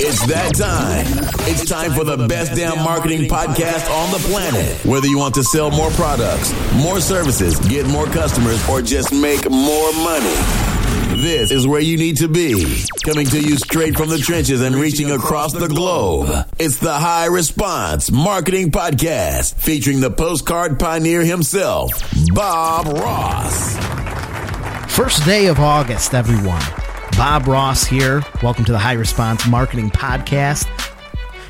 It's that time. It's time for the best damn marketing podcast on the planet. Whether you want to sell more products, more services, get more customers, or just make more money. This is where you need to be. Coming to you straight from the trenches and reaching across the globe. It's the High Response Marketing Podcast featuring the postcard pioneer himself, Bob Ross. First day of August, everyone. Bob Ross here. Welcome to the High Response Marketing Podcast.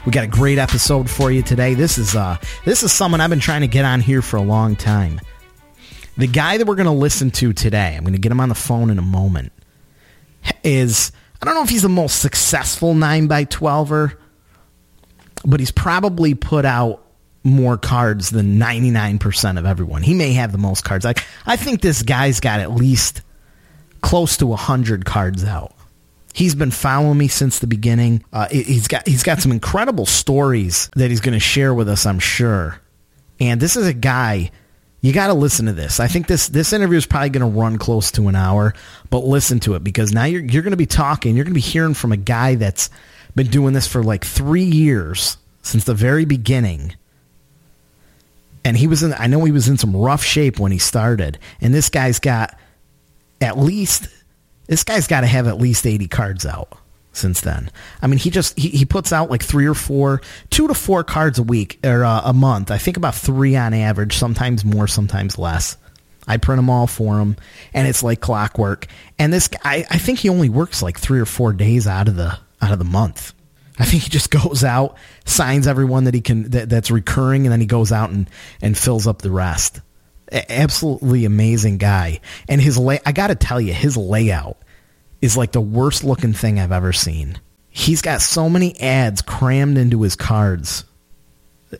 We got a great episode for you today. This is uh this is someone I've been trying to get on here for a long time. The guy that we're going to listen to today, I'm going to get him on the phone in a moment, is I don't know if he's the most successful 9 by 12er, but he's probably put out more cards than 99% of everyone. He may have the most cards. Like I think this guy's got at least close to 100 cards out. He's been following me since the beginning. Uh, he's got he's got some incredible stories that he's going to share with us, I'm sure. And this is a guy you got to listen to this. I think this this interview is probably going to run close to an hour, but listen to it because now you're you're going to be talking, you're going to be hearing from a guy that's been doing this for like 3 years since the very beginning. And he was in I know he was in some rough shape when he started, and this guy's got at least this guy's got to have at least 80 cards out since then. I mean, he just he, he puts out like three or four, two to four cards a week or uh, a month. I think about three on average, sometimes more, sometimes less. I print them all for him, and it's like clockwork. And this guy, I think he only works like three or four days out of the out of the month. I think he just goes out, signs everyone that he can that, that's recurring, and then he goes out and and fills up the rest absolutely amazing guy. And his lay, I got to tell you, his layout is like the worst looking thing I've ever seen. He's got so many ads crammed into his cards.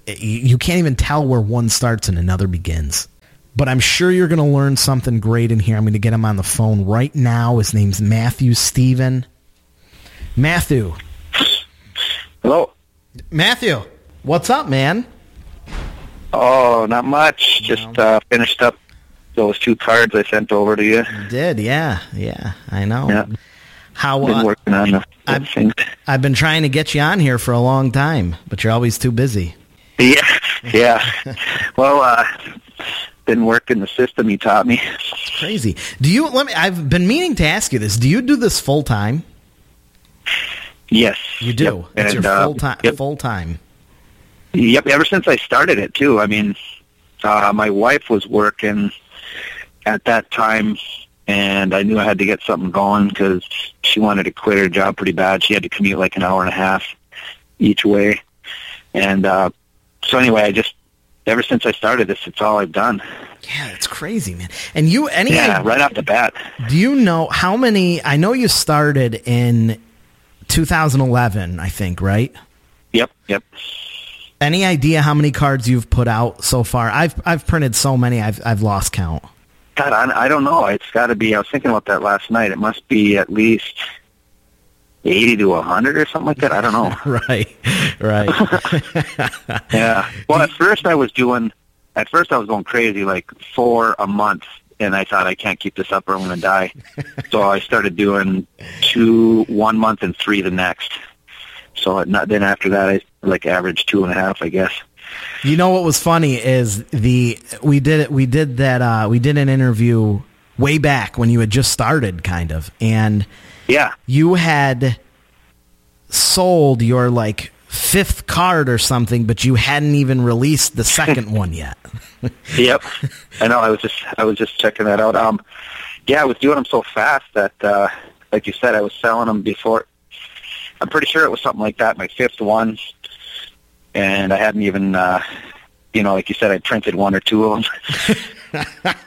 You can't even tell where one starts and another begins. But I'm sure you're going to learn something great in here. I'm going to get him on the phone right now. His name's Matthew Steven. Matthew. Hello. Matthew, what's up, man? Oh, not much. Just uh, finished up those two cards I sent over to you. You did, yeah, yeah, I know. Yeah. How Been uh, working on I've, things. I've been trying to get you on here for a long time, but you're always too busy. Yeah, yeah. well, uh, been working the system you taught me. Crazy. Do you? Let me. I've been meaning to ask you this. Do you do this full time? Yes, You do. Yep. It's And, your uh, full time. Yep. Full time. Yep. Ever since I started it too. I mean, uh, my wife was working at that time, and I knew I had to get something going because she wanted to quit her job pretty bad. She had to commute like an hour and a half each way, and uh, so anyway, I just ever since I started this, it's all I've done. Yeah, it's crazy, man. And you, any? Yeah, right off the bat. Do you know how many? I know you started in 2011, I think, right? Yep. Yep. Any idea how many cards you've put out so far? I've I've printed so many, I've I've lost count. God, I, I don't know. It's got to be. I was thinking about that last night. It must be at least eighty to a hundred or something like that. I don't know. right, right. yeah. Well, at first I was doing. At first I was going crazy, like four a month, and I thought I can't keep this up or I'm going to die. so I started doing two one month and three the next. So not, then after that I like average two and a half, I guess. You know what was funny is the we did it. We did that. Uh, we did an interview way back when you had just started, kind of, and Yeah. you had sold your like fifth card or something, but you hadn't even released the second one yet. yep. I know. I was just I was just checking that out. Um, yeah, I was doing them so fast that, uh, like you said, I was selling them before. I'm pretty sure it was something like that. My fifth one, and I hadn't even, uh, you know, like you said, I printed one or two of them.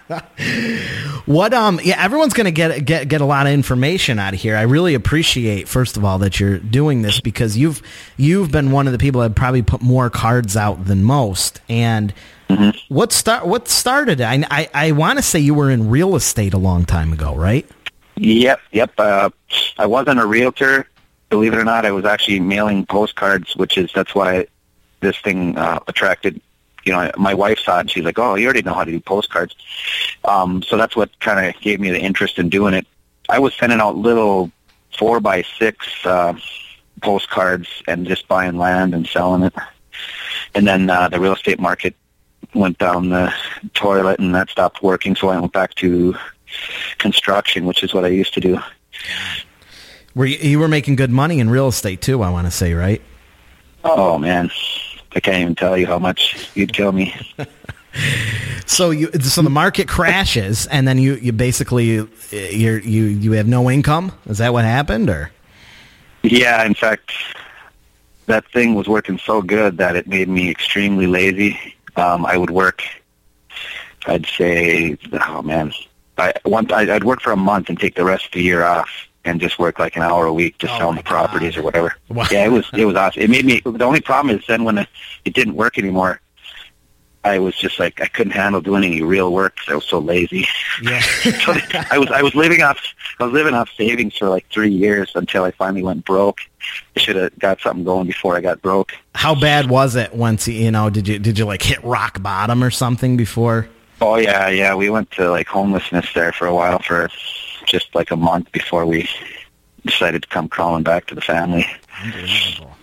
What um yeah, everyone's gonna get get get a lot of information out of here. I really appreciate first of all that you're doing this because you've you've been one of the people that probably put more cards out than most. And what start what started? I I, I want to say you were in real estate a long time ago, right? Yep, yep. Uh, I wasn't a realtor, believe it or not. I was actually mailing postcards, which is that's why this thing uh, attracted. You know, my wife saw it and she's like, "Oh, you already know how to do postcards." Um, so that's what kind of gave me the interest in doing it. I was sending out little four by six uh, postcards and just buying land and selling it. And then uh, the real estate market went down the toilet, and that stopped working. So I went back to construction, which is what I used to do. Were you, you were making good money in real estate too? I want to say, right? Oh man, I can't even tell you how much you'd kill me. So you so the market crashes, and then you you basically you you you have no income. Is that what happened, or? Yeah, in fact, that thing was working so good that it made me extremely lazy. Um, I would work. I'd say, oh man, I one I'd work for a month and take the rest of the year off and just work like an hour a week just Oh selling the properties God. or whatever. Wow. Yeah, it was it was awesome. It made me. The only problem is then when it, it didn't work anymore, I was just like I couldn't handle doing any real work 'cause I was so lazy. Yeah. so I was I was living off I was living off savings for like three years until I finally went broke. I should have got something going before I got broke. How bad was it once you you know? Did you did you like hit rock bottom or something before? Oh yeah, yeah. We went to like homelessness there for a while for just like a month before we decided to come crawling back to the family. Unbelievable.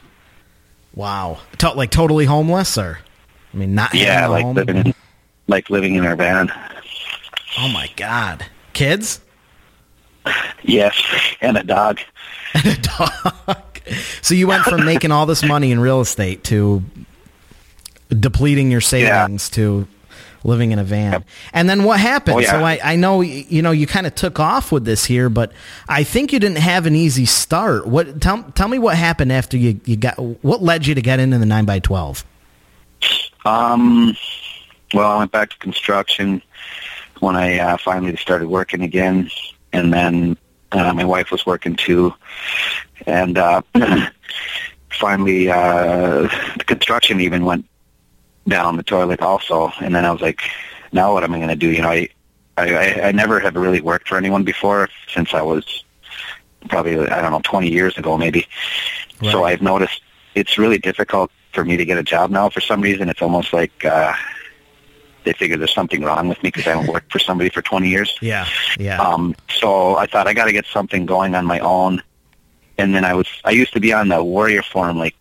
Wow. To- like totally homeless, or I mean, not Yeah, like home? living in like living in our van. Oh my god, kids Yes, and a dog. and a dog. so you went from making all this money in real estate to depleting your savings to living in a van. Yep. And then what happened? Oh, yeah. So I, I know you know you kind of took off with this here, but I think you didn't have an easy start. What tell tell me what happened after you, you got what led you to get into the nine by twelve? Um, well, I went back to construction when I uh, finally started working again, and then uh, my wife was working too, and uh, finally uh, the construction even went down the toilet also. And then I was like, now what am I going to do? You know, I, I I never have really worked for anyone before since I was probably I don't know twenty years ago maybe. So I've noticed it's really difficult for me to get a job now. For some reason, it's almost like uh, they figure there's something wrong with me because I haven't worked for somebody for 20 years. Yeah, yeah. Um, so I thought I got to get something going on my own. And then I was I used to be on the Warrior Forum like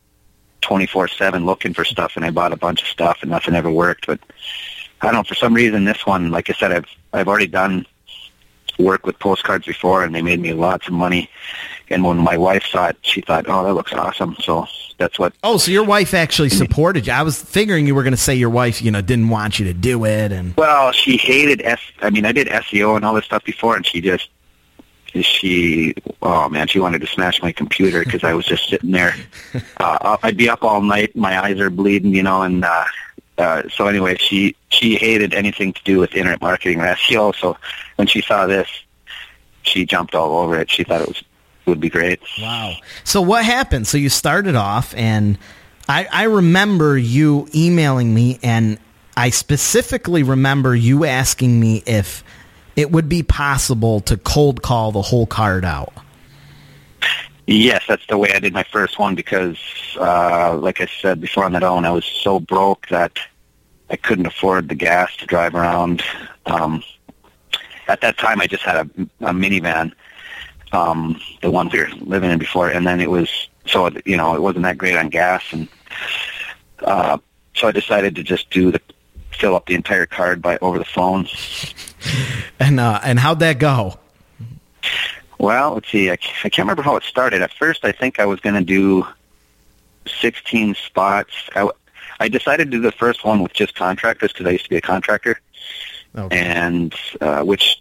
24/7 looking for stuff, and I bought a bunch of stuff, and nothing ever worked. But I don't know for some reason this one, like I said, I've I've already done work with postcards before, and they made me lots of money. And when my wife saw it, she thought, "Oh, that looks awesome." So that's what oh, so your wife actually supported you. I was figuring you were going to say your wife, you know, didn't want you to do it, and Well, she hated S. I mean, I did SEO and all this stuff before, and she just she oh man, she wanted to smash my computer because I was just sitting there. Uh, I'd be up all night, my eyes are bleeding, you know, and uh, uh, so anyway, she she hated anything to do with internet marketing or SEO. So when she saw this, she jumped all over it. She thought it was would be great. Wow. So what happened? So you started off, and I, I remember you emailing me, and I specifically remember you asking me if it would be possible to cold call the whole card out. Yes, that's the way I did my first one because, uh, like I said before on that own, I was so broke that I couldn't afford the gas to drive around. Um, at that time, I just had a, a minivan, um, the one we were living in before, and then it was so you know it wasn't that great on gas, and uh, so I decided to just do the fill up the entire card by over the phone. And uh, and how'd that go? Well, let's see. I, I can't remember how it started. At first, I think I was going to do 16 spots. I, I decided to do the first one with just contractors because I used to be a contractor, Okay. and uh, which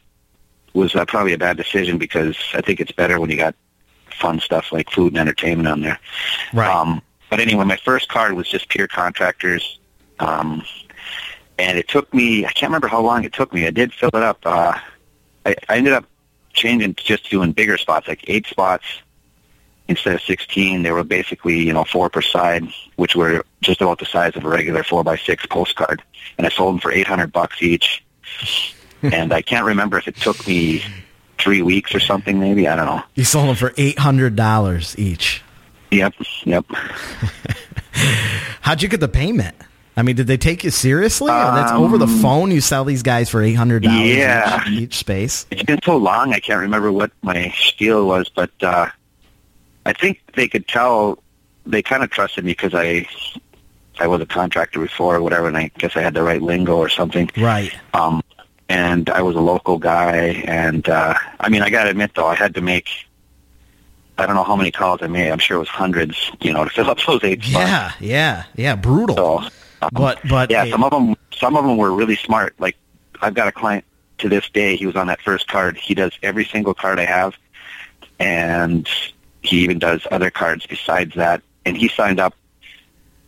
was uh, probably a bad decision because I think it's better when you got fun stuff like food and entertainment on there. Right. Um, but anyway, my first card was just pure contractors, um, and it took me. I can't remember how long it took me. I did fill it up. Uh, I, I ended up changing to just doing bigger spots, like eight spots instead of sixteen. They were basically you know four per side, which were just about the size of a regular four by six postcard, and I sold them for eight hundred bucks each. and I can't remember if it took me three weeks or something. Maybe I don't know. you sold them for eight hundred dollars each. Yep, yep. How'd you get the payment? I mean, did they take you seriously? That's over the phone. You sell these guys for eight hundred dollars Um, Yeah. each, each space. it's been so long I can't remember what my spiel was, but uh I think they could tell they kind of trusted me because I I was a contractor before or whatever, and I guess I had the right lingo or something. Right. Um, and I was a local guy, and uh, I mean, I got to admit though, I had to make. I don't know how many calls I made. I'm sure it was hundreds, you know, to fill up those eight spots. Yeah, yeah, yeah. Brutal. So, um, but but yeah, some of them some of them were really smart. Like I've got a client to this day. He was on that first card. He does every single card I have, and he even does other cards besides that. And he signed up.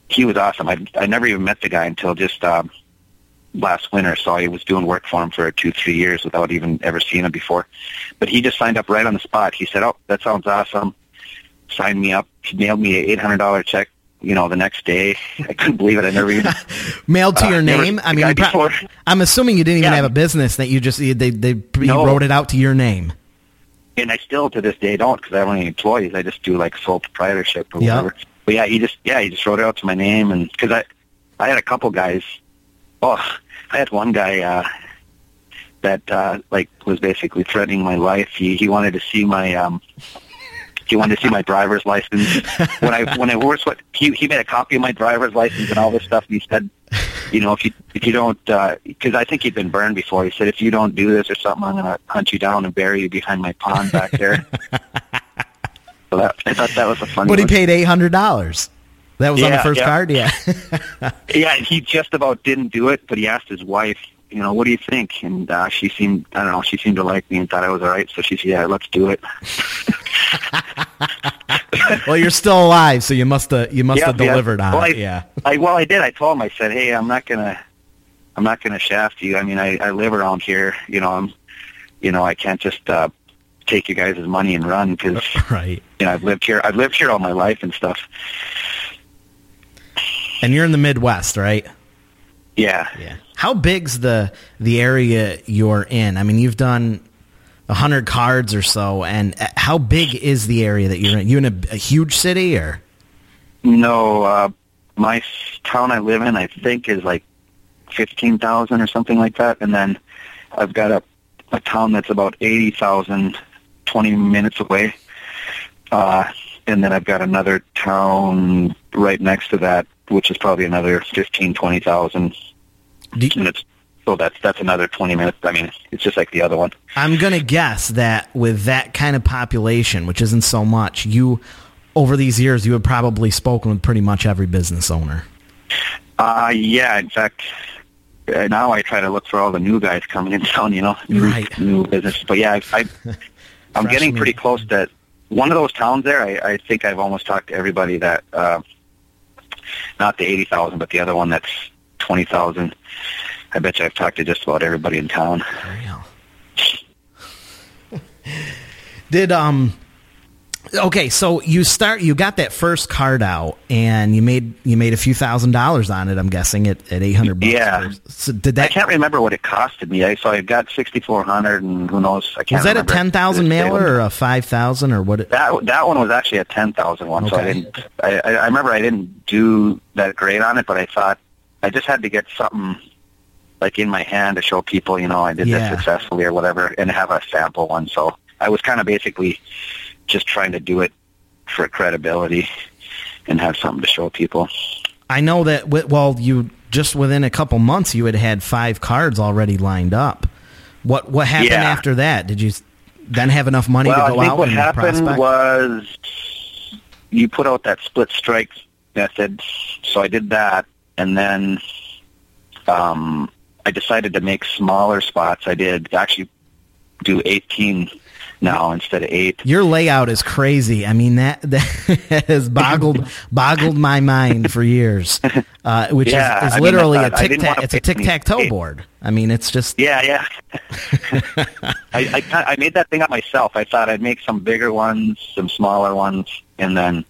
He was awesome. I I never even met the guy until just um, last winter. So I was doing work for him for two three years without even ever seeing him before. But he just signed up right on the spot. He said, "Oh, that sounds awesome." Signed me up. He mailed me a eight hundred dollar check you know, the next day. I couldn't believe it. I never even mailed to uh, your never- name. I mean, pro- I'm assuming you didn't even Yeah. have a business that you just they they, No. wrote it out to your name. and I still to this day don't because I don't have any employees. I just do like sole proprietorship or Yeah. whatever. But yeah, he just yeah he just wrote it out to my name and because I I had a couple guys. Oh, I had one guy uh, that uh, like was basically threatening my life. He he wanted to see my um. He wanted to see my driver's license. When I when I worked with he he made a copy of my driver's license and all this stuff. And he said, you know, if you if you don't, uh, because I think he'd been burned before. He said, if you don't do this or something, I'm gonna hunt you down and bury you behind my pond back there. so that, I thought that was a funny. But he one. paid eight hundred dollars. That was on the first yeah. card. Yeah. Yeah, he just about didn't do it, but he asked his wife, you know, what do you think? And uh, she seemed, I don't know, she seemed to like me and thought I was all right. So she said, yeah, let's do it. well, you're still alive, so you must have you must have yeah. delivered on well, it. I, yeah. I, well, I did. I told him. I said, "Hey, I'm not gonna, I'm not gonna shaft you. I mean, I, I live around here. You know, I'm, you know, I can't just uh, take you guys' money and run because Right. you know I've lived here. I've lived here all my life and stuff. And you're in the Midwest, right? Yeah. Yeah. How big's the the area you're in? I mean, you've done a hundred cards or so, and uh, how big is the area that you're in? You in a, a huge city or? No, uh, my town I live in, I think, is like fifteen thousand or something like that, and then I've got a a town that's about eighty thousand, twenty minutes away, uh, and then I've got another town right next to that, which is probably another fifteen, twenty thousand, you- it's so that's that's another twenty minutes. I mean, it's just like the other one. I'm gonna guess that with that kind of population, which isn't so much, you over these years you have probably spoken with pretty much every business owner. Uh, yeah, in fact, uh, now I try to look for all the new guys coming in town, you know, new, Right. new business. But yeah, I, I, I'm getting pretty close to one of those towns there. I, I think I've almost talked to everybody that, uh, not the 80,000, but the other one that's 20,000. I bet you I've talked to just about everybody in town. Did um okay, so you start you got that first card out and you made you made a few thousand dollars on it, I'm guessing at, at eight hundred bucks. Yeah. So did I can't remember what it costed me. I, so I got 6,400 and who knows. I can't was that a ten thousand mailer or a five thousand or what it, That that one was actually a ten thousand one, so I didn't. I, I I remember I didn't do that great on it, but I thought I just had to get something like in my hand to show people, you know, I did Yeah. this successfully or whatever, and have a sample one. So I was kind of basically just trying to do it for credibility and have something to show people. I know that well you just within a couple months you had had five cards already lined up. What what happened Yeah. after that? Did you then have enough money well, to go I think out what happened prospect? was you put out that split strike method, so I did that, and then um, I decided to make smaller spots. I did actually do 18 now instead of eight. Your layout is crazy. I mean that that has boggled boggled my mind for years. Uh, which Yeah, is, is I mean, literally a tic tac. It's a tic tac toe board. I mean, it's just Yeah, yeah. I, I I made that thing up myself. I thought I'd make some bigger ones, some smaller ones, and then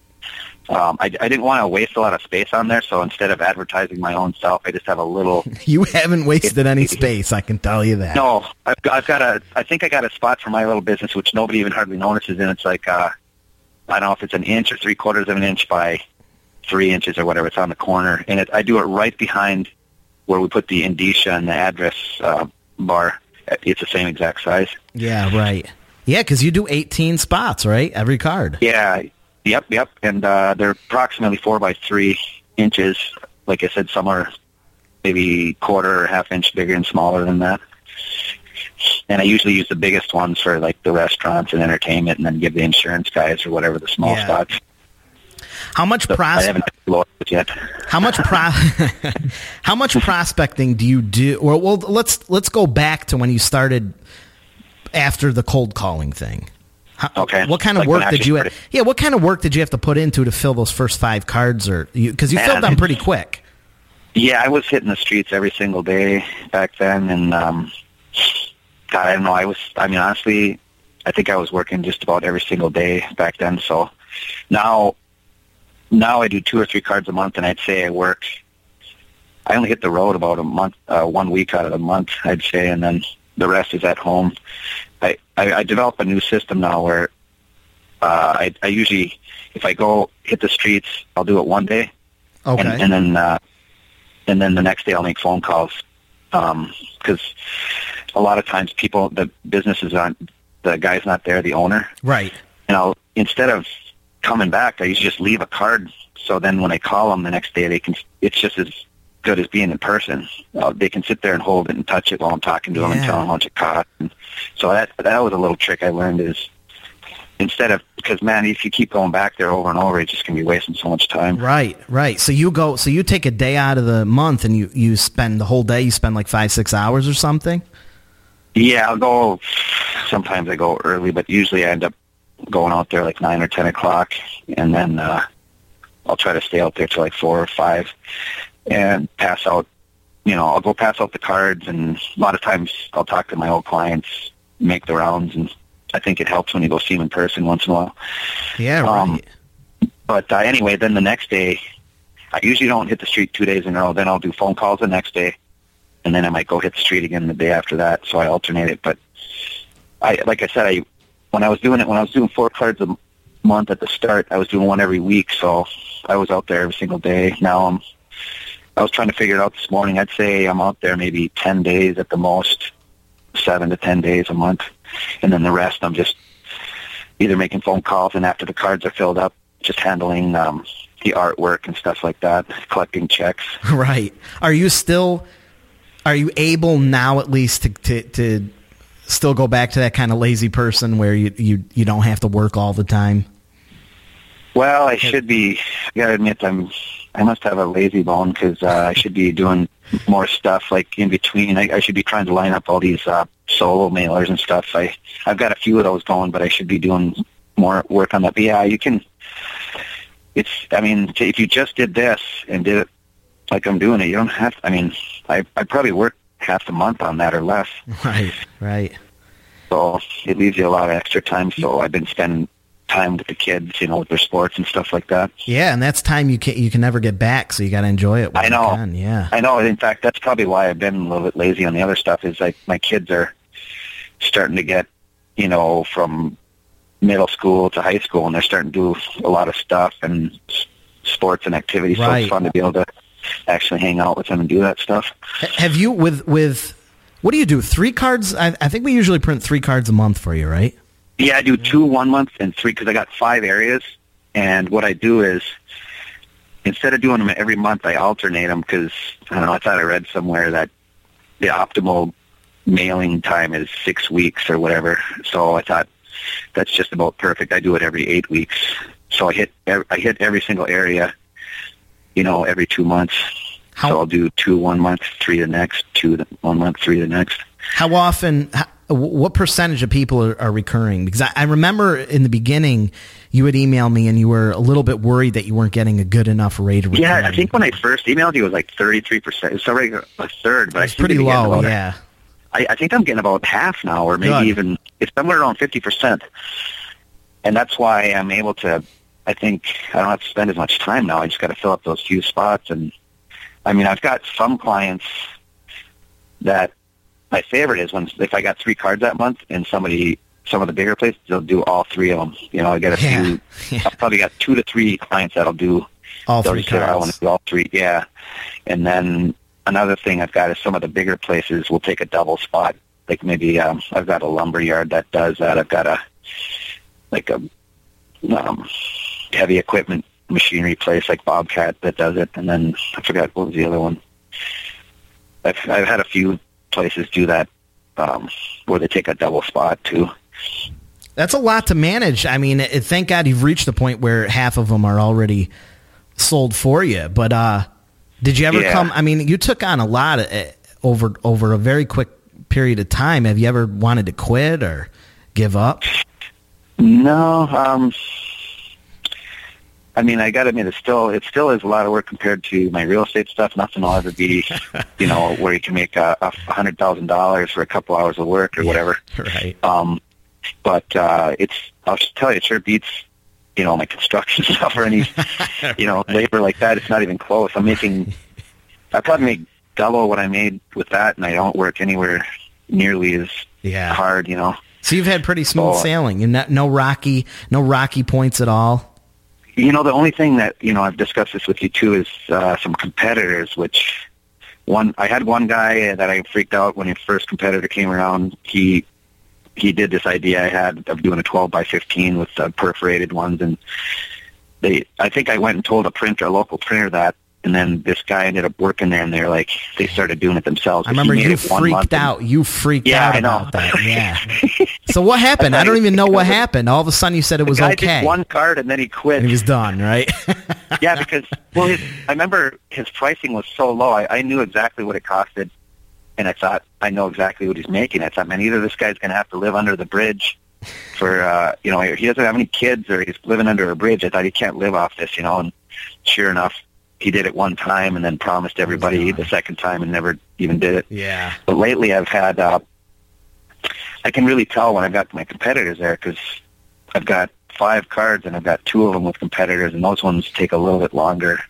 um, I, I didn't want to waste a lot of space on there. So instead of advertising my own self, I just have a little. you haven't wasted any space. I can tell you that. No, I've got, I've got a. I think I got a spot for my little business, which nobody even hardly notices, and it's like uh, I don't know if it's an inch or three quarters of an inch by three inches or whatever. It's on the corner, and it, I do it right behind where we put the indicia and the address uh, bar. It's the same exact size. Yeah, right. Yeah, because you do 18 spots, right? Every card. Yeah, Yep, yep. And uh, they're approximately four by three inches. Like I said, some are maybe quarter or half inch bigger and smaller than that. And I usually use the biggest ones for like the restaurants and entertainment, and then give the insurance guys or whatever the small Yeah. spots. How much So I haven't explored yet. How much pro- How much prospecting do you do? Or well, let's let's go back to when you started after the cold calling thing. How, Okay. What kind of Like work did you? actually yeah. What kind of work did you have to put into to fill those first five cards, or because you, Man, filled them pretty quick? Yeah, I was hitting the streets every single day back then, and um, God, I don't know. I was. I mean, honestly, I think I was working just about every single day back then. So now, now I do two or three cards a month, and I'd say I work. I only hit the road about a month, uh, one week out of the month, I'd say, and then the rest is at home. I I, I develop a new system now where uh, I I usually, if I go hit the streets, I'll do it one day, Okay. and, and then uh, and then the next day I'll make phone calls because a lot of times people the businesses aren't the guy's not there the owner right. and I'll instead of coming back I usually just leave a card so then when I call them the next day they can it's just as good as being in person uh, they can sit there and hold it and touch it while I'm talking to them and Yeah. tell them how much it costs and so that that was a little trick I learned is instead of because man if you keep going back there over and over it's just gonna be wasting so much time Right, right. So you go, so you take a day out of the month and you, you spend the whole day, you spend like five, six hours or something? Yeah, I'll go. Sometimes I go early, but usually I end up going out there like nine or ten o'clock, and then uh, I'll try to stay out there till like four or five, and pass out. You know, I'll go pass out the cards, and a lot of times I'll talk to my old clients, make the rounds, and I think it helps when you go see them in person once in a while. Yeah, right. Um, But uh, anyway, then the next day, I usually don't hit the street two days in a row. Then I'll do phone calls the next day, and then I might go hit the street again the day after that. So I alternate it. But I, like I said, I when I was doing it, when I was doing four cards a month at the start, I was doing one every week. So I was out there every single day. Now I'm, I was trying to figure it out this morning. I'd say I'm out there maybe ten days at the most, seven to ten days a month, and then the rest I'm just either making phone calls and after the cards are filled up, just handling um, the artwork and stuff like that, collecting checks. Right. Are you still are you able now at least to to, to still go back to that kind of lazy person where you, you you don't have to work all the time? Well, I should be. I gotta admit, I'm. I must have a lazy bone because uh, I should be doing more stuff like in between. I, I should be trying to line up all these uh, solo mailers and stuff. I I've got a few of those going, but I should be doing more work on that. But yeah, you can. It's. I mean, if you just did this and did it like I'm doing it, you don't have. To, I mean, I I probably work half the month on that or less. Right. Right. So it leaves you a lot of extra time. So I've been spending time with the kids, you know, with their sports and stuff like that. Yeah, and that's time you can you can never get back, so you got to enjoy it. While I know. You can. Yeah. I know. In fact, that's probably why I've been a little bit lazy on the other stuff. Is like my kids are starting to get, you know, from middle school to high school, and they're starting to do a lot of stuff and sports and activities. So it's fun to be able to actually hang out with them and do that stuff. Have you with with what do you do? Three cards? I, I think we usually print three cards a month for you, right? Yeah, I do two one month and three because I got five areas. And what I do is instead of doing them every month, I alternate them because I don't know. I thought I read somewhere that the optimal mailing time is six weeks or whatever. So I thought that's just about perfect. I do it every eight weeks. So I hit I hit every single area, you know, every two months. How- so I'll do two one month, three the next, two the one month, three the next. How often? What percentage of people are, are recurring? Because I, I remember in the beginning, you would email me and you were a little bit worried that you weren't getting a good enough rate of Yeah, I think when I first emailed you, it was like 33%. It's already a third, but I it's pretty low. Yeah. I, I think I'm getting about half now, or maybe Good. even it's somewhere around 50%. And that's why I'm able to, I think I don't have to spend as much time now. I just got to fill up those few spots. And I mean, I've got some clients that my favorite is when if I got three cards that month and somebody, some of the bigger places, they'll do all three of them. You know, I get a Yeah. few, Yeah. I've probably got two to three clients that'll do All three say, I want cards. to do all three. Yeah. And then another thing I've got is some of the bigger places will take a double spot. Like maybe um, I've got a lumber yard that does that. I've got a like a um, heavy equipment machinery place like Bobcat that does it, and then I forgot what was the other one. I've I've had a few places do that um, where they take a double spot too. That's a lot to manage. I mean, it, thank God you've reached the point where half of them are already sold for you. But uh, did you ever Yeah. come? I mean, you took on a lot uh, over over a very quick period of time. Have you ever wanted to quit or give up? No, um, I mean, I got to admit, it still it still is a lot of work compared to my real estate stuff. Nothing will ever be, you know, where you can make a, a hundred thousand dollars for a couple hours of work or whatever. Right. Um, but uh, it's I'll just tell you, it sure beats you know my construction stuff or any you know labor like that. It's not even close. I'm making I probably make double what I made with that, and I don't work anywhere nearly as Yeah. hard. You know. So you've had pretty smooth Oh. sailing. You not no rocky no rocky points at all. You know, the only thing that you know I've discussed this with you too is uh, some competitors. Which one I had one guy that I freaked out when his first competitor came around. He he did this idea I had of doing a 12 by 15 with uh, perforated ones, and they I think I went and told a printer, a local printer, that. And then this guy ended up working there, and they're like, they started doing it themselves. I remember you it one month freaked and- out. You freaked Yeah, out I know. about that. Yeah. so what happened? I don't even know what happened. All of a sudden you said it was okay. one card and then he quit. and he was done, right? yeah, because well, his, I remember his pricing was so low. I, I knew exactly what it costed, and I thought I know exactly what he's making. I thought, man, either this guy's going to have to live under the bridge for uh, you know he doesn't have any kids or he's living under a bridge. I thought he can't live off this, you know. And sure enough, he did it one time and then promised everybody the second time and never even did it. yeah. But lately, I've had uh, I can really tell when I've got my competitors there because I've got five cards and I've got two of them with competitors, and those ones take a little bit longer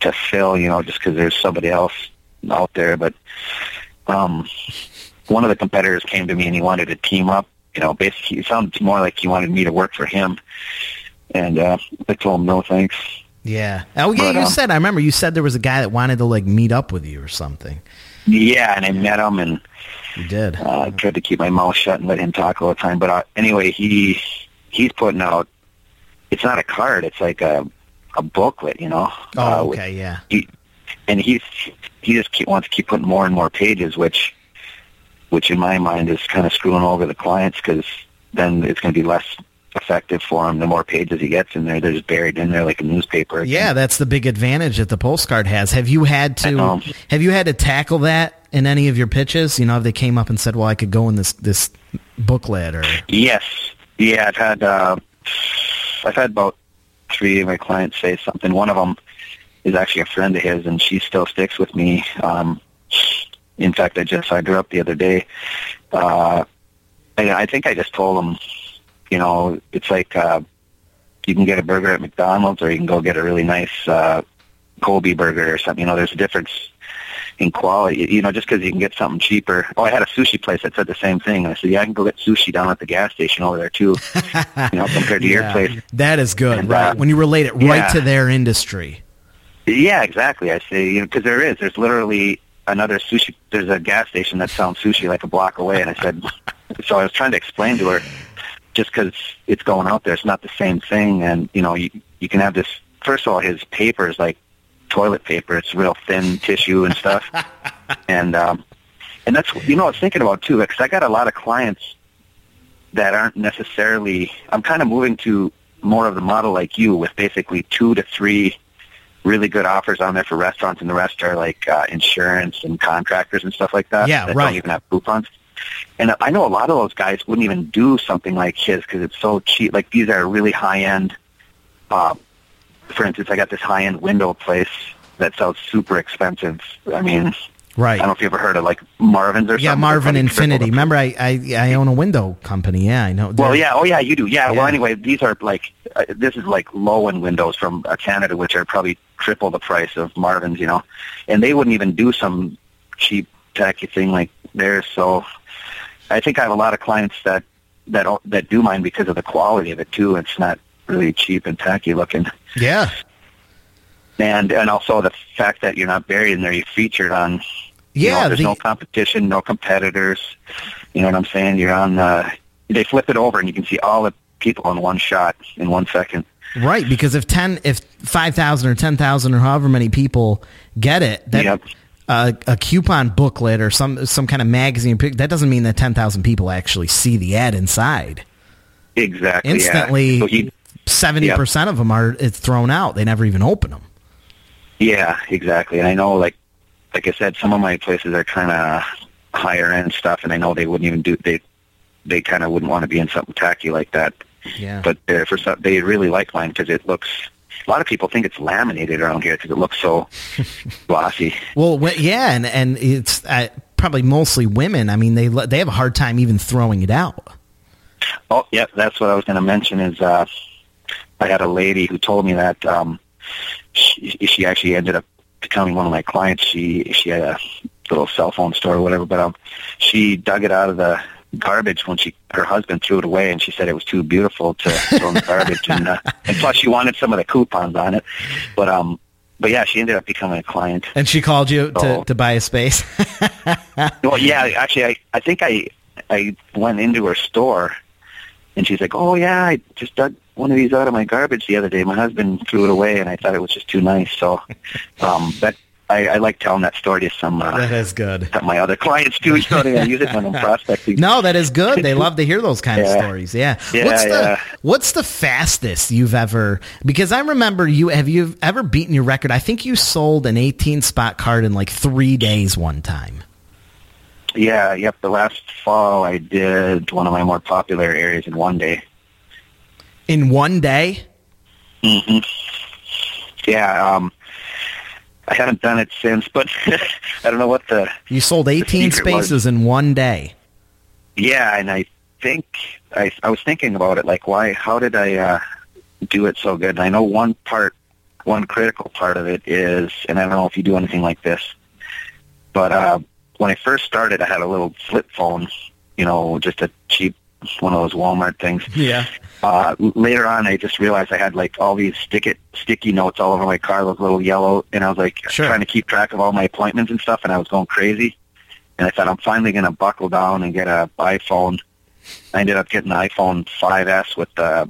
to fill, you know, just because there's somebody else out there. But um, one of the competitors came to me and he wanted to team up. You know, basically, it sounded more like he wanted me to work for him, and uh, I told him no thanks. Yeah. Oh yeah, But, you um, said I remember you said there was a guy that wanted to like meet up with you or something. Yeah, and I met him and. You did. Uh, I tried to keep my mouth shut and let him talk all the time. But uh, anyway, he he's putting out. It's not a card. It's like a a booklet, you know. uh, oh, with- okay, yeah. he, and he's he just keep, wants to keep putting more and more pages, which which in my mind is kind of screwing over the clients because then it's going to be less effective for him. The more pages he gets in there, they're just buried in there like a newspaper. Yeah, that's the big advantage that the postcard has. Have you had to have you had to tackle that in any of your pitches? You know, if they came up and said, "Well, I could go in this this booklet," or Yes. Yeah, I've had uh, I've had about three of my clients say something. One of them is actually a friend of his, and she still sticks with me. Um, in fact, I just signed her up the other day. Uh, I, I think I just told them, you know, it's like uh, you can get a burger at McDonald's, or you can go get a really nice uh, Kobe burger or something. You know, there's a difference in quality. You know, just because you can get something cheaper. Oh, I had a sushi place that said the same thing. I said, yeah, I can go get sushi down at the gas station over there too. you know, compared to your place. That is good, And, right? uh, when you relate it right yeah. to their industry. Yeah, exactly. I say, you know, because there is. There's literally another sushi. There's a gas station that sells sushi like a block away, and I said, so I was trying to explain to her, just because it's going out there, it's not the same thing, and you know, you you can have this. First of all, his paper is like toilet paper. It's real thin tissue and stuff, and um, and that's you know I was thinking about too because I got a lot of clients that aren't necessarily. I'm kind of moving to more of the model like you, with basically two to three really good offers on there for restaurants, and the rest are like uh, insurance and contractors and stuff like that. Yeah, that right. Don't even have coupons. And I know a lot of those guys wouldn't even do something like his because it's so cheap. Like these are really high end. Uh, for instance, I got this high end window place that sells super expensive. I mean, Right. I don't know if you ever heard of like Marvin's or Yeah, something. Marvin They're probably triple Infinity. Remember, I, I I own a window company. Yeah, I know. well, yeah. Oh, yeah. You do. Yeah. Yeah. Well, anyway, these are like uh, this is like low end windows from uh, Canada, which are probably triple the price of Marvin's. You know, and they wouldn't even do some cheap tacky thing like theirs. So, I think I have a lot of clients that that that do mine because of the quality of it too. It's not really cheap and tacky looking, Yeah. and and also the fact that you're not buried in there. You're featured on. You know, Yeah. there's the- no competition, no competitors. You know what I'm saying? You're on. Uh, they flip it over, and you can see all the people in one shot in one second. Right, because if ten, if five thousand or ten thousand or however many people get it, that Yep. A coupon booklet or some some kind of magazine that doesn't mean that ten thousand people actually see the ad inside. Exactly. Instantly, Yeah. So seventy percent of them are it's thrown out. They never even open them. yeah, exactly. And I know, like, like I said, some of my places are kind of higher end stuff, and I know they wouldn't even do they they kind of wouldn't want to be in something tacky like that. Yeah, But uh, for some, they really like mine because it looks. A lot of people think it's laminated around here because it looks so glossy. well, yeah, and and it's uh, probably mostly women. I mean, they they have a hard time even throwing it out. Oh, yeah, that's what I was going to mention. Is uh, I had a lady who told me that um, she, she actually ended up becoming one of my clients. She she had a little cell phone store or whatever, but um, she dug it out of the garbage when she her husband threw it away, and she said it was too beautiful to throw in the garbage, and uh, and plus she wanted some of the coupons on it, but um. But yeah, she ended up becoming a client. And she called you to, Oh. to buy a space. Well, yeah, actually, I I think I I went into her store, and she's like, "Oh yeah, I just dug one of these out of my garbage the other day. My husband threw it away, and I thought it was just too nice." So, um, that I, I like telling that story to some uh, that is good. my other clients too. So I use it when I'm prospecting. No, that is good. They love to hear those kind of stories. Yeah. Yeah, what's the yeah. What's the fastest you've ever? Because I remember you. Have you ever beaten your record? I think you sold an 18 spot card in like three days one time. Yeah, yep. The last fall, I did one of my more popular areas in one day. In one day. Mm-hmm. Yeah, um, I haven't done it since, but I don't know what the You sold 18 secret was- spaces in one day. Yeah, and I think I I was thinking about it like why how did I uh do it so good? And I know one part one critical part of it is and I don't know if you do anything like this. But uh when I first started I had a little flip phone, you know, just a cheap one of those Walmart things. Yeah. Uh later on I just realized I had like all these stick it sticky notes all over my car, those little yellow and I was like Sure. trying to keep track of all my appointments and stuff and I was going crazy. And I thought I'm finally going to buckle down and get a iPhone. I ended up getting an iPhone 5S with uh,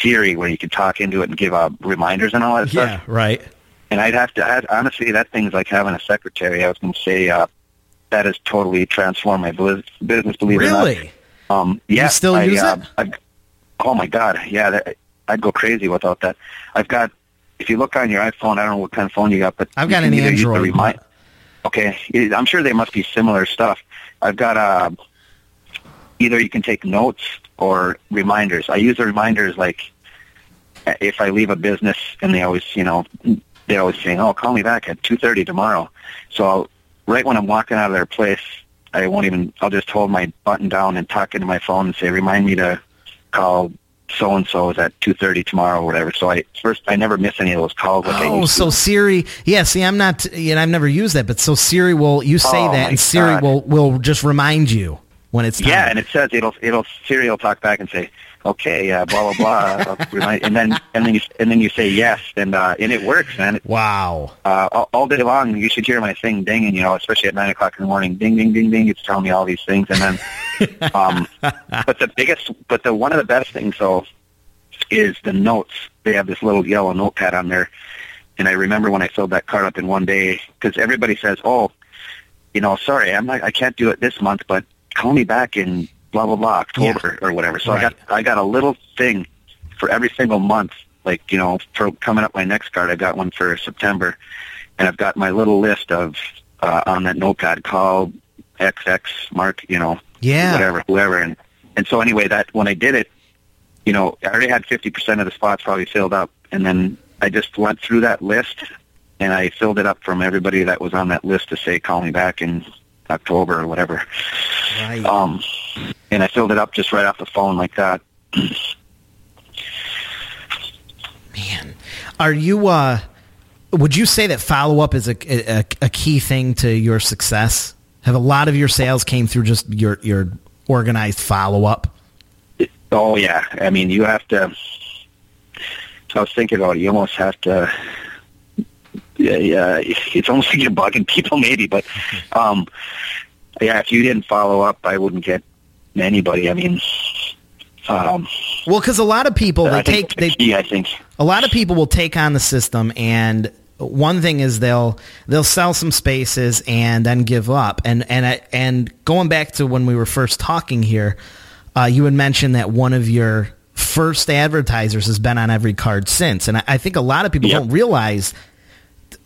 Siri, where you could talk into it and give uh, reminders and all that Yeah. stuff. Yeah, right. And I'd have to, I'd, honestly, that thing's like having a secretary. I was going to say uh, that has totally transformed my bus- business. Believe it or Really? not. Um, yeah. still I, use uh, it? I, oh my God, yeah. That, I'd go crazy without that. I've got. If you look on your iPhone, I don't know what kind of phone you got, but I've got an either use the Android. remi- Okay, I'm sure they must be similar stuff. I've got uh, either you can take notes or reminders. I use the reminders like if I leave a business and they always, you know, they always saying, "Oh, call me back at two thirty tomorrow." So I'll, right when I'm walking out of their place, I won't even. I'll just hold my button down and talk into my phone and say, "Remind me to call." So and so is at two thirty tomorrow or whatever. So I first I never miss any of those calls. Like Oh, so to. Siri, yeah. See, I'm not, you know, I've never used that, but so Siri will, you say Oh, that, and Siri God. will will just remind you when it's time. Yeah, and it says it'll it'll Siri will talk back and say, "Okay, uh, blah blah blah," and then and then you and then you say yes, and uh, and it works, man. It, wow. uh, all, all day long, you should hear my thing dinging, you know, especially at nine o'clock in the morning, ding ding ding ding. It's telling me all these things, and then, um, but the biggest, but the one of the best things though is the notes. They have this little yellow notepad on there, and I remember when I filled that card up in one day because everybody says, "Oh, you know, sorry, I'm not, I can't do it this month, but call me back in blah blah blah October or whatever." So I got I got a little thing for every single month. Like you know, for coming up my next card, I got one for September, and I've got my little list of uh, on that notepad. Call XX Mark, you know, Yeah. whatever, whoever, and and so anyway, that when I did it, you know, I already had fifty percent of the spots probably filled up, and then I just went through that list and I filled it up from everybody that was on that list to say call me back in October or whatever. Right. Um, and I filled it up just right off the phone like that. Man, are you? uh Would you say that follow up is a, a a key thing to your success? Have a lot of your sales came through just your your organized follow up? Oh yeah, I mean you have to. I was thinking about it. You almost have to. Yeah, yeah. It's almost like you're bugging people, maybe, but um, yeah. If you didn't follow up, I wouldn't get anybody. I mean, um, Well, because a lot of people they take they key, I think. a lot of people will take on the system and one thing is they'll they'll sell some spaces and then give up and and and going back to when we were first talking here uh, you had mentioned that one of your first advertisers has been on every card since and I, I think a lot of people Yep. don't realize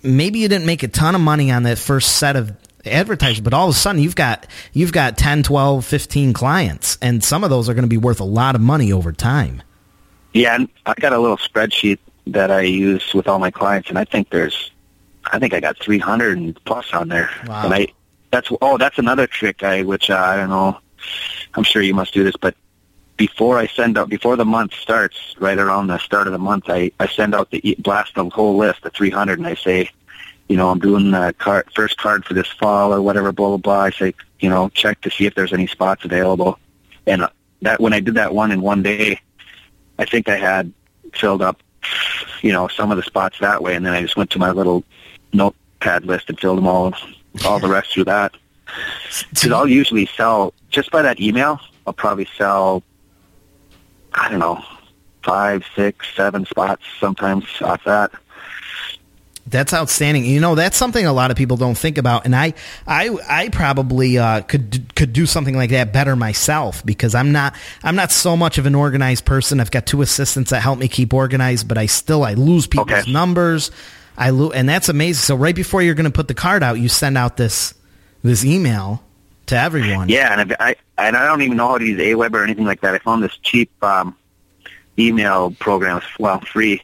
maybe you didn't make a ton of money on that first set of advertisers but all of a sudden you've got you've got 10 12 15 clients and some of those are going to be worth a lot of money over time Yeah, and I got a little spreadsheet that I use with all my clients, and I think there's, I think I got 300 plus on there. Wow. And I, that's oh, that's another trick I, which uh, I don't know. I'm sure you must do this, but before I send out, before the month starts, right around the start of the month, I I send out the blast the whole list, the 300, and I say, you know, I'm doing the card, first card for this fall or whatever, blah blah blah. I say, you know, check to see if there's any spots available, and uh, that when I did that one in one day, I think I had filled up, you know, some of the spots that way, and then I just went to my little notepad list and filled them all, all the rest through that. Because I'll usually sell just by that email. I'll probably sell, I don't know, five, six, seven spots sometimes off that. That's outstanding. You know, that's something a lot of people don't think about, and I, I, I probably uh, could could do something like that better myself because I'm not I'm not so much of an organized person. I've got two assistants that help me keep organized, but I still I lose people's Okay. numbers. I lo- and that's amazing. So right before you're going to put the card out, you send out this this email to everyone. Yeah, and if I and I don't even know how to use Aweber or anything like that. I found this cheap um, email program, well, free.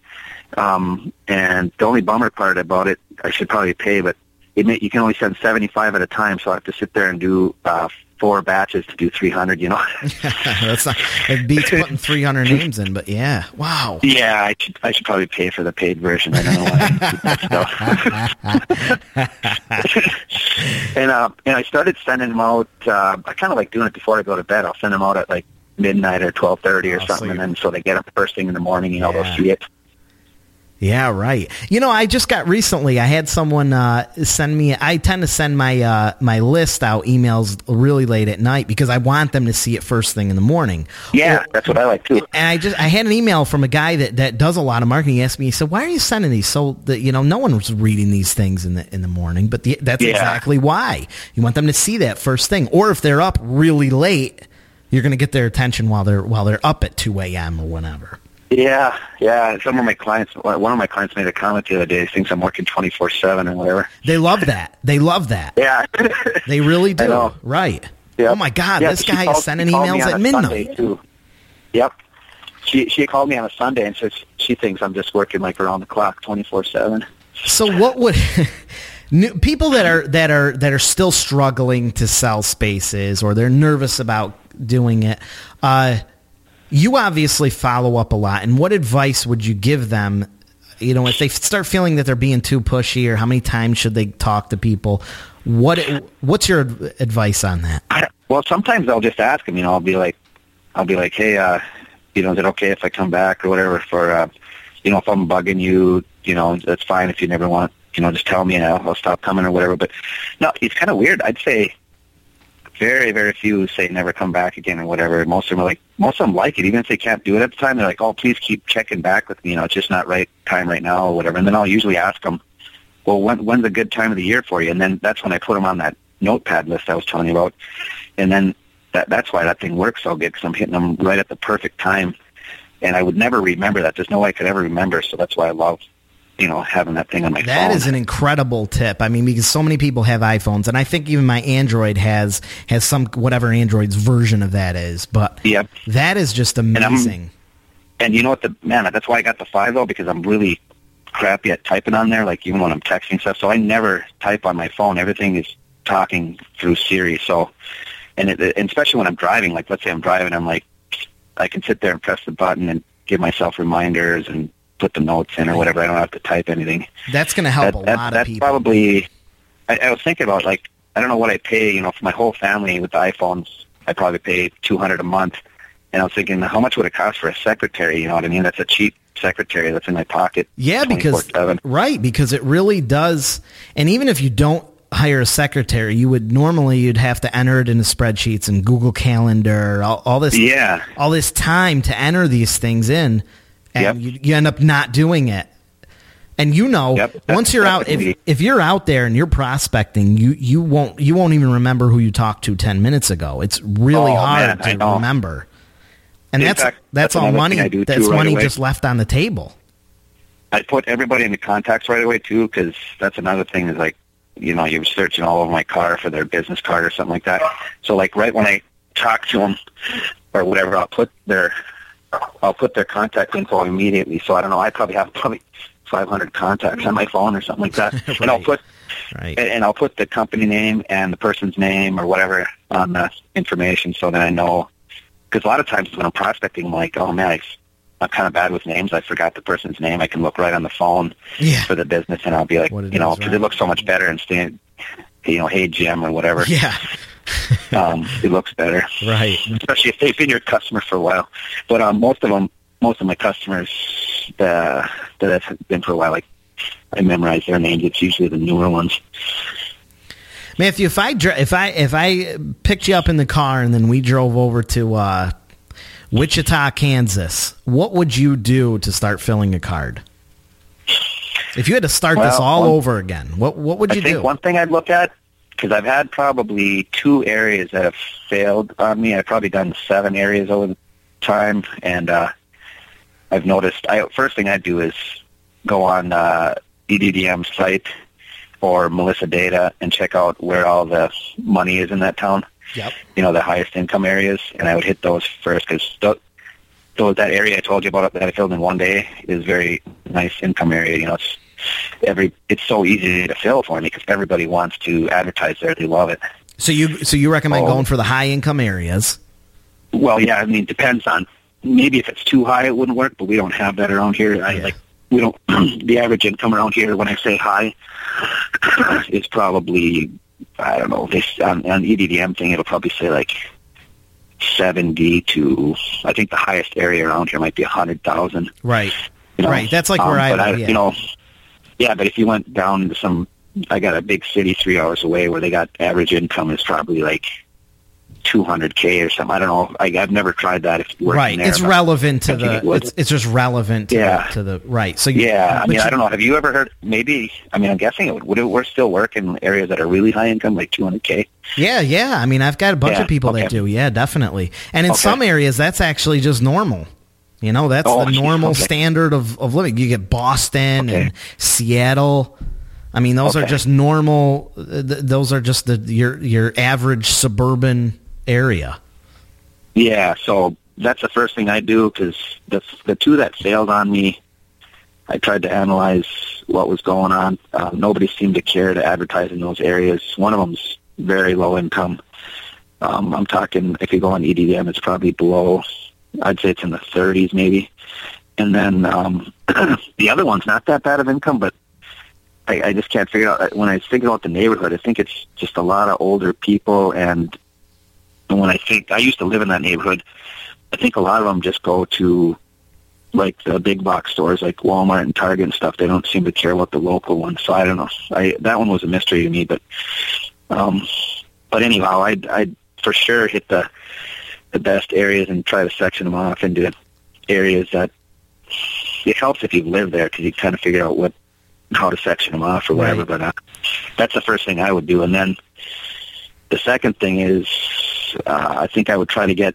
Um, and the only bummer part about it, I should probably pay, but it may, you can only send 75 at a time, so I have to sit there and do uh, four batches to do 300. You know? that's not it beats putting 300 names in, but yeah, wow. yeah, I should I should probably pay for the paid version. I don't know why. I keep that stuff. and uh, and I started sending them out. Uh, I kind of like doing it before I go to bed. I'll send them out at like midnight or twelve thirty or Oh, so something, and then so they get up first thing in the morning. You know, Yeah. they'll see it. Yeah, right. You know, I just got recently. I had someone uh, send me. I tend to send my uh, my list out emails really late at night because I want them to see it first thing in the morning. Yeah, Or- that's what I like too. and I just I had an email from a guy that, that does a lot of marketing. He asked me, he said, "Why are you sending these?" So that you know, no one was reading these things in the in the morning, but the, that's Yeah. exactly why you want them to see that first thing. Or if they're up really late, you're going to get their attention while they're while they're up at two a.m. or whenever. Yeah, yeah. Some of my clients, one of my clients made a comment the other day. He thinks I'm working twenty four seven or whatever. They love that. They love that. Yeah, They really do. Right. Yep. Oh my God, Yeah, this guy called- is sending she called me emails at midnight. Too. Yep. She she called me on a Sunday and says she thinks I'm just working like around the clock, twenty four seven. So what would new, people that are that are that are still struggling to sell spaces or they're nervous about doing it? Uh, you obviously follow up a lot, and what advice would you give them? You know, if they start feeling that they're being too pushy, or how many times should they talk to people? What what's your advice on that? I, well, sometimes I'll just ask them. You know, I'll be like, I'll be like, hey, uh, you know, is it okay if I come back or whatever? For uh, you know, if I'm bugging you, you know, that's fine. If you never want, you know, just tell me and I'll, I'll stop coming or whatever. But no, it's kind of weird. I'd say very, very few who say never come back again or whatever. Most of them are like, most of them like it, even if they can't do it at the time. They're like, oh, please keep checking back with me. You know, it's just not right time right now or whatever. And then I'll usually ask them, well, when, when's a good time of the year for you? And then that's when I put them on that notepad list I was telling you about. And then that that's why that thing works so good because I'm hitting them right at the perfect time. And I would never remember that. There's no way I could ever remember. So that's why I love, you know, having that thing on my That phone. is an incredible tip. I mean, because so many people have iPhones, and I think even my Android has has some whatever Android's version of that is. But Yep. that is just amazing. And you know what? The man, that's why I got the five though, because I'm really crappy at typing on there. Like even when I'm texting stuff, so I never type on my phone. Everything is talking through Siri. So, and, it, and especially when I'm driving, like let's say I'm driving, I'm like, I can sit there and press the button and give myself reminders and put the notes in or whatever. I don't have to type anything. That's going to help That- a that- lot of that's people. probably. I, I was thinking about like I don't know what I pay. You know, for my whole family with the iPhones, I probably pay two hundred a month. And I was thinking, how much would it cost for a secretary? You know what I mean? That's a cheap secretary that's in my pocket. Yeah, because 24/7. right, because it really does. And even if you don't hire a secretary, you would normally you'd have to enter it into spreadsheets and Google Calendar, all, all this, Yeah. all this time to enter these things in, and Yep. you, you end up not doing it. And you know, Yep, once you're out, if, if you're out there and you're prospecting, you you won't you won't even remember who you talked to ten minutes ago. It's really Oh, hard man, to remember. And In that's fact, that's, that's all money. that's right money away. just left on the table. I put everybody into contacts right away too, because that's another thing. Is like, you know, you're searching all over my car for their business card or something like that. So like right when I talk to them or whatever, I'll put their I'll put their contact info immediately. So I don't know. I probably have probably 500 contacts on my phone or something like that, and I'll put Right. and, and I'll put the company name and the person's name or whatever on the information so that I know. Because a lot of times when I'm prospecting, I'm like, oh man, I, I'm kind of bad with names. I forgot the person's name. I can look right on the phone Yeah. for the business, and I'll be like, you know, because right. it looks so much better instead, you know, hey Jim or whatever. Yeah. um, it looks better, Right. especially if they've been your customer for a while. But um, most of them, most of my customers uh, that have been for a while, like I memorize their names. It's usually the newer ones. Matthew, if I if I if I picked you up in the car and then we drove over to uh, Wichita, Kansas, what would you do to start filling a card? If you had to start this all one- over again, what what would I you think do? one thing I'd look at because I've had probably two areas that have failed on me. I've probably done seven areas over the time, and uh, I've noticed. I first thing I'd do is go on uh, EDDM site or Melissa Data and check out where all the money is in that town. Yep. You know, the highest income areas, and I would hit those first because those that area I told you about that I filled in one day is very nice income area. You know, it's every it's so easy to fill for me because everybody wants to advertise there. They love it. So you so you recommend Oh. going for the high income areas? Well, yeah, I mean, it depends on maybe if it's too high, it wouldn't work, but we don't have that around here. I Yeah. like we don't. the average income around here, when I say high, is probably I don't know. This on, on EDDM thing, it'll probably say like seventy to. I think the highest area around here might be a hundred thousand. Right. You know? Right, that's like where um, I live, yeah. you know, yeah. But if you went down to some, I got a big city three hours away where they got average income is probably like two hundred k or something. I don't know. I, I've never tried that. If Right. there, It's relevant to the it it's it's just relevant to, Yeah. the, to the right. So you, Yeah, I mean, you- I don't know. Have you ever heard? Maybe. I mean, I'm guessing it would. Would it work still work in areas that are really high income, like 200k? Yeah, yeah. I mean, I've got a bunch Yeah, of people that do. Yeah, definitely. And in Okay. some areas, that's actually just normal. You know, that's Oh, the normal okay. standard of, of living. You get Boston Okay. and Seattle. I mean, those are just normal. uh, th- Those are just the your your average suburban area. Yeah, so that's the first thing I do because the the two that failed on me, I tried to analyze what was going on. Uh, nobody seemed to care to advertise in those areas. One of them's very low income. Um, I'm talking if you go on EDM, it's probably below. I'd say it's in the 30s maybe. And then um, the other one's not that bad of income, but I, I just can't figure out. When I thinking about the neighborhood, I think it's just a lot of older people and and when I think I used to live in that neighborhood, I think a lot of them just go to like the big box stores like Walmart and Target and stuff. They don't seem to care about the local ones. So I don't know. I that one was a mystery to me, but um but anyhow, I'd I'd for sure hit the the best areas and try to section them off into areas that it helps if you live there because you kind of figure out what how to section them off or whatever. Right. But uh, that's the first thing I would do, and then the second thing is uh, I think I would try to get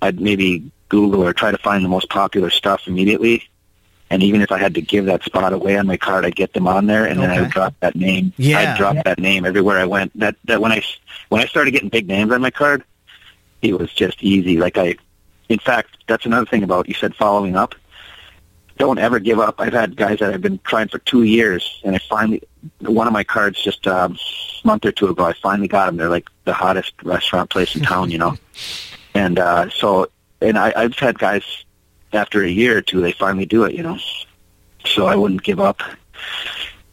I'd maybe Google or try to find the most popular stuff immediately. And even if I had to give that spot away on my card, I'd get them on there, and then I would drop that name. Yeah. I'd drop that name everywhere I went. That that when I when I started getting big names on my card, it was just easy. Like I, in fact, that's another thing about you said following up. Don't ever give up. I've had guys that I've been trying for two years, and I finally one of my cards just um, a month or two ago. I finally got them. They're like the hottest restaurant place in town, you know. And uh, so, and I, I've had guys after a year or two, they finally do it, you know. So I wouldn't give up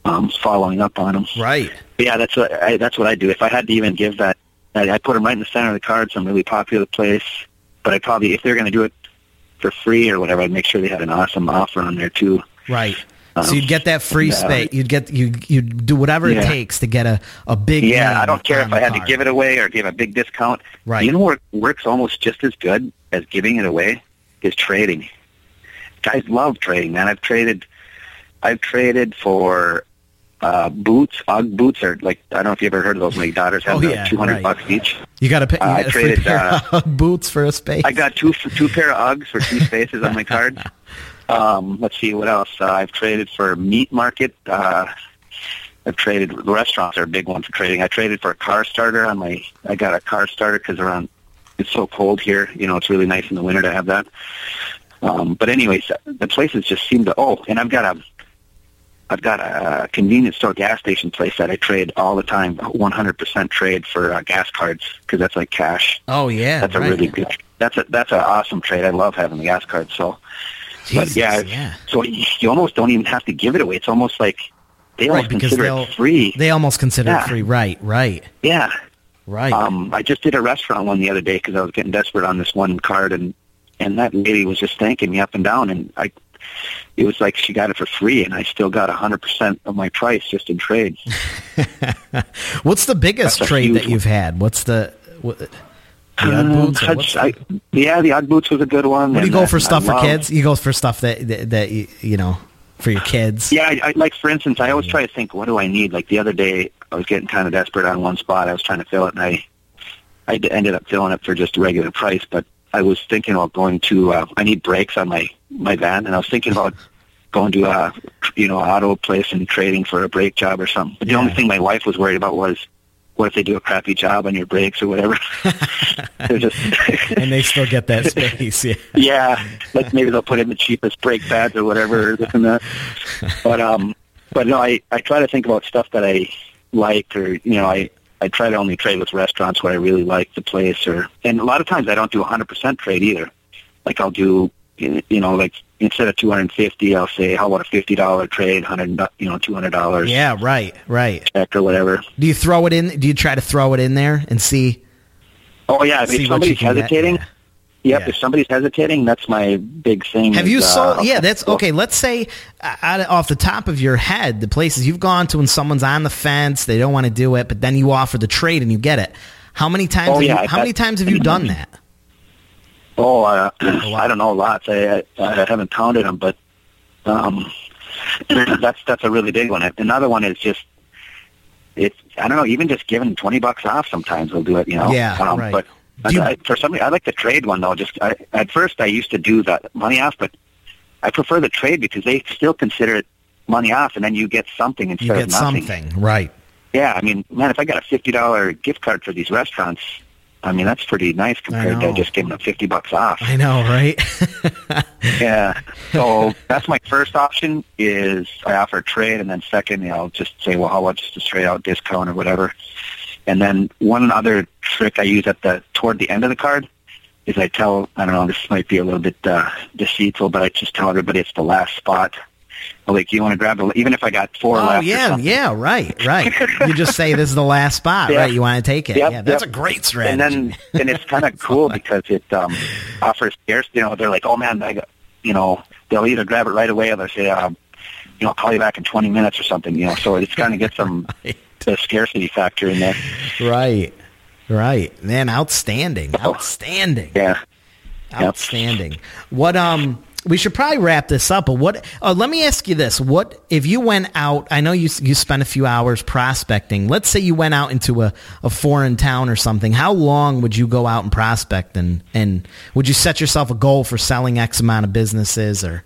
um, following up on them. Right. But yeah, that's what I, that's what I do. If I had to even give that, I, I put them right in the center of the card, some really popular place. But I probably, if they're going to do it for free or whatever, I'd make sure they had an awesome offer on there too. Right. Um, so you'd get that free Yeah. space. You'd get you you do whatever it takes to get a, a big. Yeah, I don't care if I had to give it away or give a big discount. Right. You know what works almost just as good as giving it away is trading. Guys love trading, man. I've traded I've traded for uh boots, Ugg boots are like I don't know if you ever heard of those. My daughters have Oh, yeah, two hundred right. bucks each. You got to pay. You I got a free traded, pair uh, boots for a space. I got two two pair of Uggs for two spaces on my card. Um, let's see what else. Uh, I've traded for meat market. Uh, I've traded restaurants are a big one for trading. I traded for a car starter on my. I got a car starter because around it's so cold here. You know, it's really nice in the winter to have that. Um, but anyways, the places just seem to. Oh, and I've got a. I've got a convenience store gas station place that I trade all the time, 100% trade for uh, gas cards because that's like cash. oh yeah, That's a right. really good. That's a that's an awesome trade. I love having the gas card. So, Jesus, but yeah, yeah. so you almost don't even have to give it away. It's almost like they Right, almost because consider it free. They almost consider Yeah. it free. Right, right, yeah. right. Um, I just did a restaurant one the other day because I was getting desperate on this one card, and and that lady was just thanking me up and down, and I. It was like she got it for free, and I still got a hundred percent of my price just in trade. What's the biggest that's trade that you've had? What's the what, the Ugg Um, boots? I'd- I- yeah, the Ugg boots was a good one. what do you go for stuff I for love- kids? You go for stuff that that, that you, you know for your kids. Yeah, I, I, like for instance, I always try to think, what do I need? Like the other day, I was getting kind of desperate on one spot. I was trying to fill it, and I I ended up filling it for just a regular price. But I was thinking about going to. Uh, I need brakes on my my van, and I was thinking about going to a you know auto place and trading for a brake job or something. But the Yeah. only thing my wife was worried about was. What if they do a crappy job on your brakes or whatever? They're just and they still get that space. Yeah. yeah, like maybe they'll put in the cheapest brake pads or whatever, or this and that. But um, but no, I I try to think about stuff that I like, or you know, I I try to only trade with restaurants where I really like the place, or and a lot of times I don't do a hundred percent trade either. Like I'll do, you know, like instead of two hundred and fifty, I'll say, how about a fifty dollar trade, hundred, you know, two hundred dollars Yeah. Right. Right. check or whatever. Do you throw it in? Do you try to throw it in there and see? Oh yeah, if somebody's hesitating. Yeah. Yep, Yeah. if somebody's hesitating, that's my big thing. Have is, you uh. Yeah, that's okay. Let's say uh, off the top of your head, the places you've gone to when someone's on the fence, they don't want to do it, but then you offer the trade and you get it. How many times? Oh, have yeah, you, how many times have you done that? Oh, uh, I don't know, lots. I, I I haven't counted them, but um, that's that's a really big one. Another one is just it's I don't know, even just giving twenty bucks off. Sometimes we'll do it, you know. Yeah, um, right. But you- I, for somebody, I like the trade one though. Just I, at first, I used to do that money off, but I prefer the trade because they still consider it money off, and then you get something instead You get of nothing. something, right? Yeah, I mean, man, if I got a fifty dollar gift card for these restaurants, I mean that's pretty nice compared to just giving them fifty bucks off. I know, right? Yeah. So that's my first option is I offer a trade, and then second, you know, I'll just say, well, how about just a straight out discount or whatever. And then one other trick I use at the toward the end of the card is I tell I don't know this might be a little bit uh, deceitful, but I just tell everybody it's the last spot. Like you want to grab the even if I got four oh left. yeah, yeah, right, right. You just say this is the last spot, Yeah. right? You want to take it? Yep, yeah, that's yep. a great strategy. And then and it's kind of cool because it um, offers scarce. You know, they're like, oh man, I got, you know, they'll either grab it right away or they'll say, um, you know, I'll call you back in 20 minutes or something. You know, so it's kind of gets them. the scarcity factor in there. right, right. Man, outstanding, outstanding. Yeah. Outstanding. What um we should probably wrap this up, but what uh, let me ask you this. What if you went out, I know you you spent a few hours prospecting. Let's say you went out into a, a foreign town or something. How long would you go out and prospect and and would you set yourself a goal for selling X amount of businesses or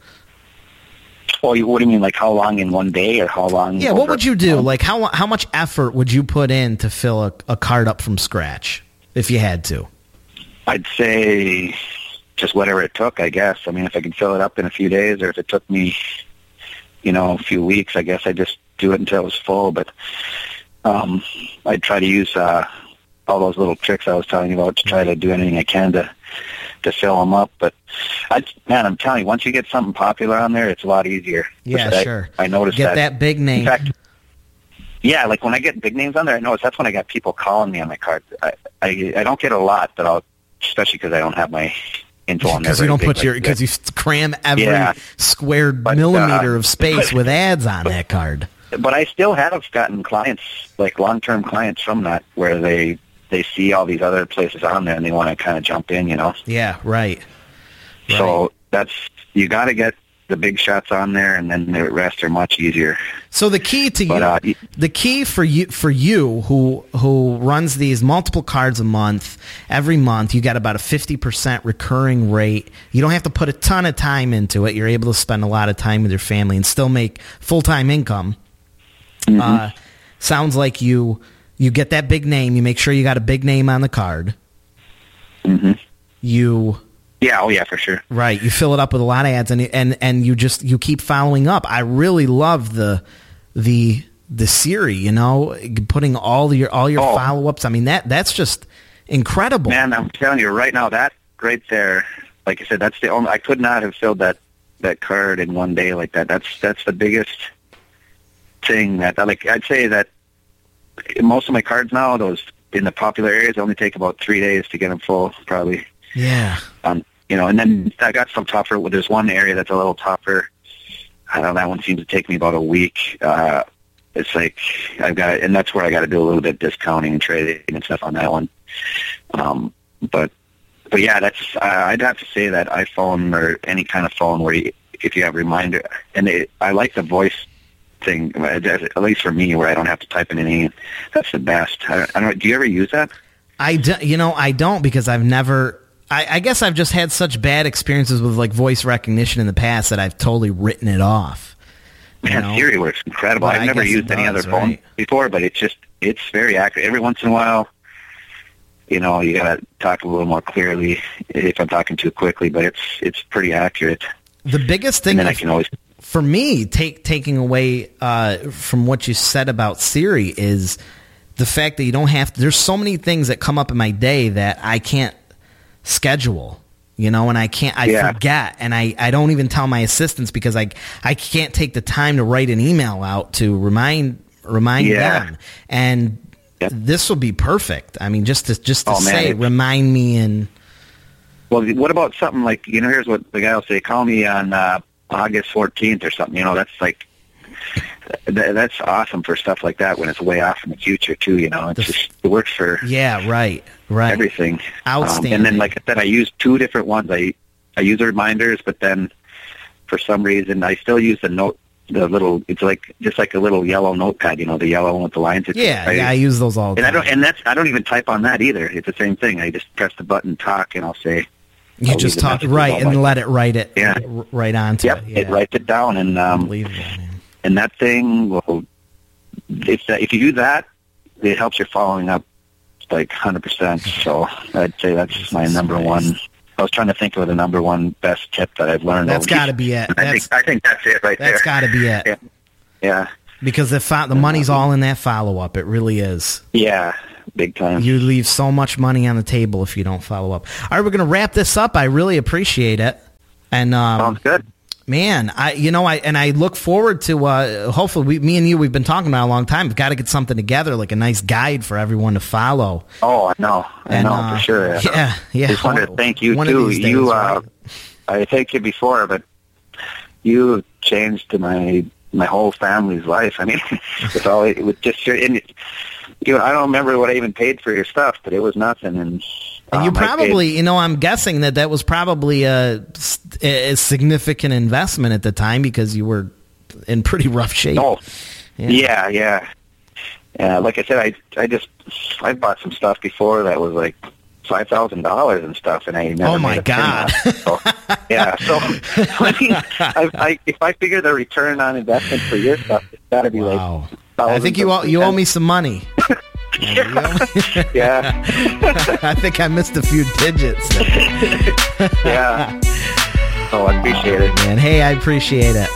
Well, you, what do you mean, like how long in one day or how long? Yeah, what would you do? Like how how much effort would you put in to fill a, a card up from scratch if you had to? I'd say just whatever it took, I guess. I mean, if I could fill it up in a few days or if it took me, you know, a few weeks, I guess I'd just do it until it was full. But um, I'd try to use uh, all those little tricks I was telling you about to try to do anything I can to to fill them up. But I, man, I'm telling you, once you get something popular on there, it's a lot easier. Yeah, I, sure. I noticed Get that. that big name. In fact, yeah, like when I get big names on there, I notice that's when I got people calling me on my card. I I, I don't get a lot, but I'll especially because I don't have my info on there. Because you don't put big your because you cram every Yeah. squared But, millimeter uh, of space with ads on that card. but I still have gotten clients, like long-term clients from that, where they they see all these other places on there and they want to kind of jump in, you know. Yeah, right. So that's you got to get the big shots on there, and then the rest are much easier. So the key to But, you, uh, the key for you for you who who runs these multiple cards a month, every month you got about a fifty percent recurring rate. You don't have to put a ton of time into it. You're able to spend a lot of time with your family and still make full time income. Mm-hmm. Uh, sounds like you you get that big name. You make sure you got a big name on the card. Mm-hmm. You Yeah, oh yeah, for sure. Right, you fill it up with a lot of ads, and and and you just you keep following up. I really love the the the Siri. You know, putting all your all your Oh. follow ups. I mean that that's just incredible. Man, I'm telling you right now, that right there, like I said, that's the only. I could not have filled that that card in one day like that. That's that's the biggest thing that like I'd say that most of my cards now, those in the popular areas, only take about three days to get them full, probably. Yeah, Um, you know, and then I got some tougher. There's one area that's a little tougher. I don't know. That one seems to take me about a week. Uh, it's like I've got, and that's where I got to do a little bit of discounting and trading and stuff on that one. Um, but, but yeah, that's. Uh, I'd have to say that iPhone or any kind of phone where you, if you have reminder, and it, I like the voice thing, at least for me, where I don't have to type in anything. That's the best. I, I don't. Do you ever use that? I do, you know I don't because I've never. I, I guess I've just had such bad experiences with like voice recognition in the past that I've totally written it off. Man, know? Siri works incredible. Well, I've never used any does, other phone right. before, but it's just it's very accurate. Every once in a while, you know, you gotta talk a little more clearly if I'm talking too quickly, but it's it's pretty accurate. The biggest thing And then I can always for me, take taking away uh, from what you said about Siri is the fact that you don't have. There's so many things that come up in my day that I can't schedule. You know, and I can't. I Yeah. forget, and I, I don't even tell my assistants because I I can't take the time to write an email out to remind remind Yeah. them. And this will be perfect. I mean, just to just to Oh, say, it's- remind me and Well, what about something like you know? Here's what the guy will say: "Call me on uh, August 14th or something." You know, that's like th- that's awesome for stuff like that when it's way off in the future too. You know, it's just it works for yeah, right, right. everything. Um, Outstanding. and then, like I said, I use two different ones. I I use the reminders, but then for some reason, I still use the note. The little, it's like just like a little yellow notepad, you know, the yellow one with the lines. It's, Yeah, I, yeah, I use those all the and I don't, and that's I don't even type on that either. It's the same thing. I just press the button, talk, and I'll say, You just talk right and let it write it Yeah. r- right onto "Yep," it. Yeah. it writes it down, and um, and that thing will. If that, if you do that, it helps your following up like hundred percent. So I'd say that's my number one. I was trying to think of the number one best tip that I've learned. That's got to be it. I That's think I think that's it right that's there. That's got to be it. Yeah. yeah, Because the fo- the money's all in that follow up. It really is. yeah, big time. You leave so much money on the table if you don't follow up. All right, we're gonna wrap this up. I really appreciate it. And um, Sounds good. man, I you know I and I look forward to uh, hopefully we, me and you we've been talking about a long time. We've got to get something together like a nice guide for everyone to follow. Oh, I know, I And, know uh, for sure. yeah, yeah. Just wanted to thank you One too. days, you, uh, right? I thanked you before, but you changed my my whole family's life. I mean, with all with just your and you know, I don't remember what I even paid for your stuff, but it was nothing. And, And you um, probably, you know, I'm guessing that that was probably a, a significant investment at the time because you were in pretty rough shape. Oh, Yeah. yeah, yeah. like I said, I I just I bought some stuff before that was like five thousand dollars and stuff, and I never Oh, my made a penny God. So, yeah, so I mean, I, I, if I figure the return on investment for your stuff, it's got to be Wow. like. I think you owe, you owe me some money. Yeah, I think I missed a few digits. yeah. Oh, I appreciate it. Oh, man, hey, I appreciate it.